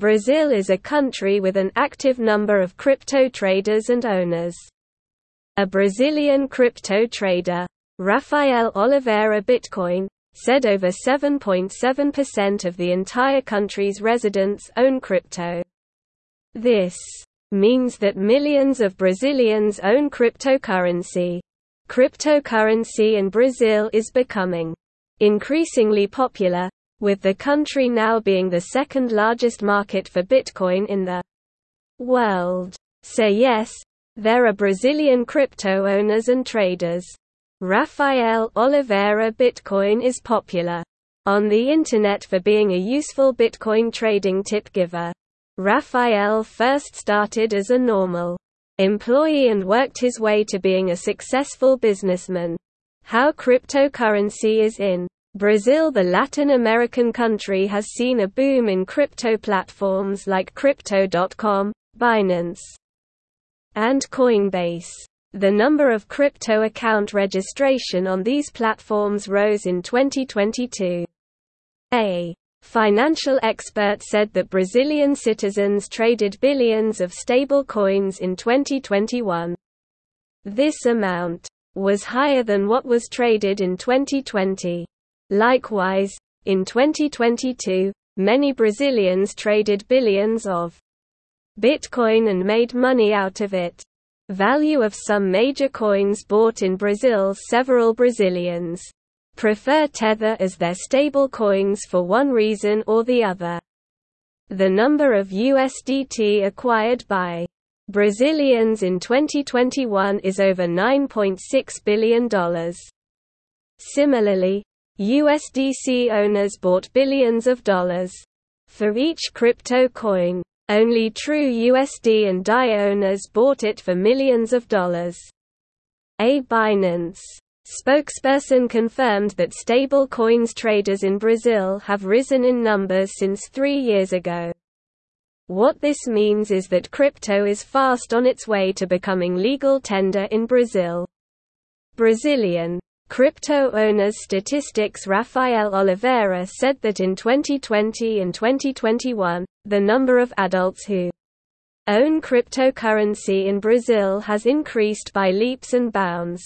Brazil is a country with an active number of crypto traders and owners. A Brazilian crypto trader, Rafael Oliveira Bitcoin, said over 7.7% of the entire country's residents own crypto. This means that millions of Brazilians own cryptocurrency. Cryptocurrency in Brazil is becoming increasingly popular, with the country now being the second largest market for Bitcoin in the world. Say yes, there are Brazilian crypto owners and traders. Rafael Oliveira Bitcoin is popular on the internet for being a useful Bitcoin trading tip giver. Rafael first started as a normal employee and worked his way to being a successful businessman. How cryptocurrency is in Brazil The Latin American country has seen a boom in crypto platforms like Crypto.com, Binance, and Coinbase. The number of crypto account registration on these platforms rose in 2022. A financial expert said that Brazilian citizens traded billions of stable coins in 2021. This amount was higher than what was traded in 2020. Likewise, in 2022, many Brazilians traded billions of Bitcoin and made money out of it. Value of some major coins bought in Brazil Several Brazilians prefer Tether as their stable coins for one reason or the other. The number of USDT acquired by Brazilians in 2021 is over $9.6 billion. Similarly, USDC owners bought billions of dollars for each crypto coin. Only true USD and DAI owners bought it for millions of dollars. A Binance spokesperson confirmed that stable coins traders in Brazil have risen in numbers since three years ago. What this means is that crypto is fast on its way to becoming legal tender in Brazil. Brazilian Crypto Owners Statistics Rafael Oliveira said that in 2020 and 2021, the number of adults who own cryptocurrency in Brazil has increased by leaps and bounds.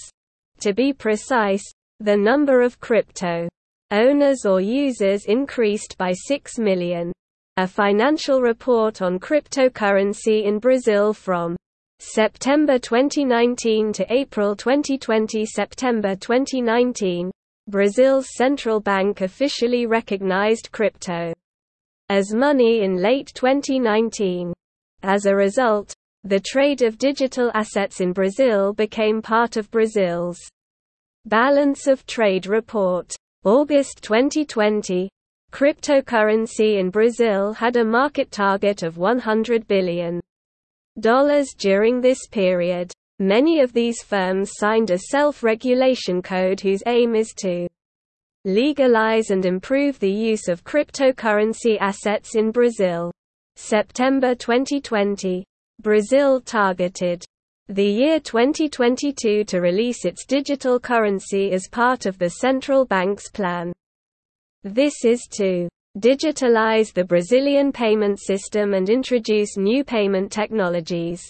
To be precise, the number of crypto owners or users increased by 6 million. A financial report on cryptocurrency in Brazil from September 2019 to April 2020 September 2019, Brazil's central bank officially recognized crypto as money in late 2019. As a result, the trade of digital assets in Brazil became part of Brazil's Balance of Trade Report. August 2020, cryptocurrency in Brazil had a market target of 100 billion during this period. Many of these firms signed a self-regulation code whose aim is to legalize and improve the use of cryptocurrency assets in Brazil. September 2020, Brazil targeted the year 2022 to release its digital currency as part of the central bank's plan. This is to digitalize the Brazilian payment system and introduce new payment technologies.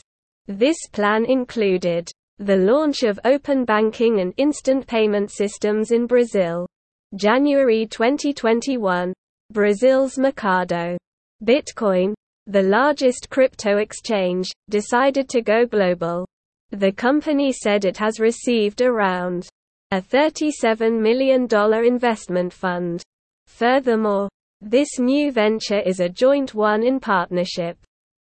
This plan included the launch of open banking and instant payment systems in Brazil. January 2021, Brazil's Mercado Bitcoin, the largest crypto exchange, decided to go global. The company said it has received around a $37 million investment fund. Furthermore, this new venture is a joint one in partnership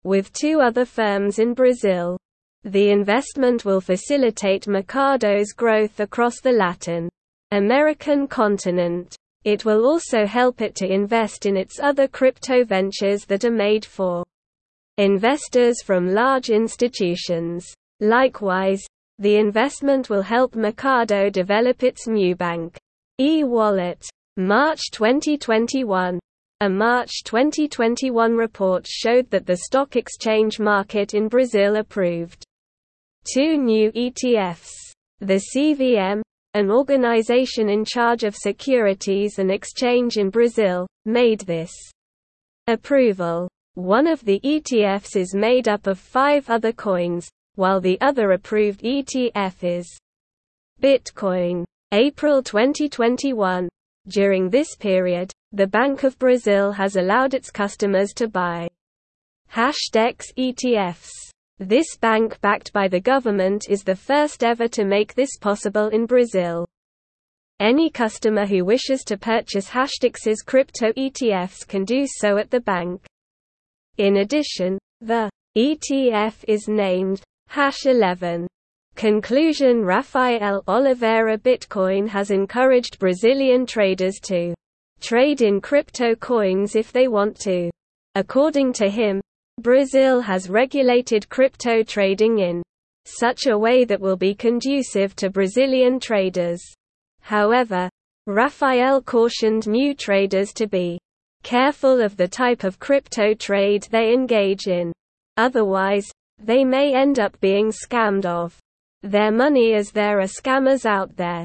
with two other firms in Brazil. The investment will facilitate Mercado's growth across the Latin American continent. It will also help it to invest in its other crypto ventures that are made for investors from large institutions. Likewise, the investment will help Mercado develop its Nubank e-wallet. March 2021 a March 2021 report showed that the stock exchange market in Brazil approved two new ETFs. The CVM, an organization in charge of securities and exchange in Brazil, made this approval One of the ETFs is made up of five other coins, while the other approved ETF is Bitcoin. April 2021. During this period, the Bank of Brazil has allowed its customers to buy Hashdex ETFs. This bank backed by the government is the first ever to make this possible in Brazil. Any customer who wishes to purchase Hashdex's crypto ETFs can do so at the bank. In addition, the ETF is named Hash 11. Conclusion Rafael Oliveira Bitcoin has encouraged Brazilian traders to trade in crypto coins if they want to. According to him, Brazil has regulated crypto trading in such a way that will be conducive to Brazilian traders. However, Rafael cautioned new traders to be careful of the type of crypto trade they engage in. Otherwise, they may end up being scammed of their money as there are scammers out there.